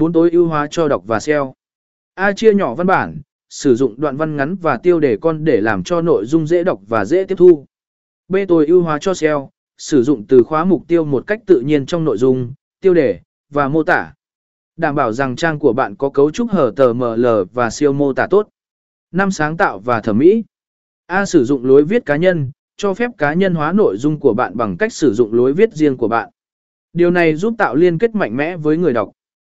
bốn tối ưu hóa cho đọc và SEO. A chia nhỏ văn bản, sử dụng đoạn văn ngắn và tiêu đề con để làm cho nội dung dễ đọc và dễ tiếp thu. B tối ưu hóa cho SEO, sử dụng từ khóa mục tiêu một cách tự nhiên trong nội dung, tiêu đề và mô tả. Đảm bảo rằng trang của bạn có cấu trúc hở tờ ML và siêu mô tả tốt. Năm sáng tạo và thẩm mỹ. A. Sử dụng lối viết cá nhân, cho phép cá nhân hóa nội dung của bạn bằng cách sử dụng lối viết riêng của bạn. Điều này giúp tạo liên kết mạnh mẽ với người đọc.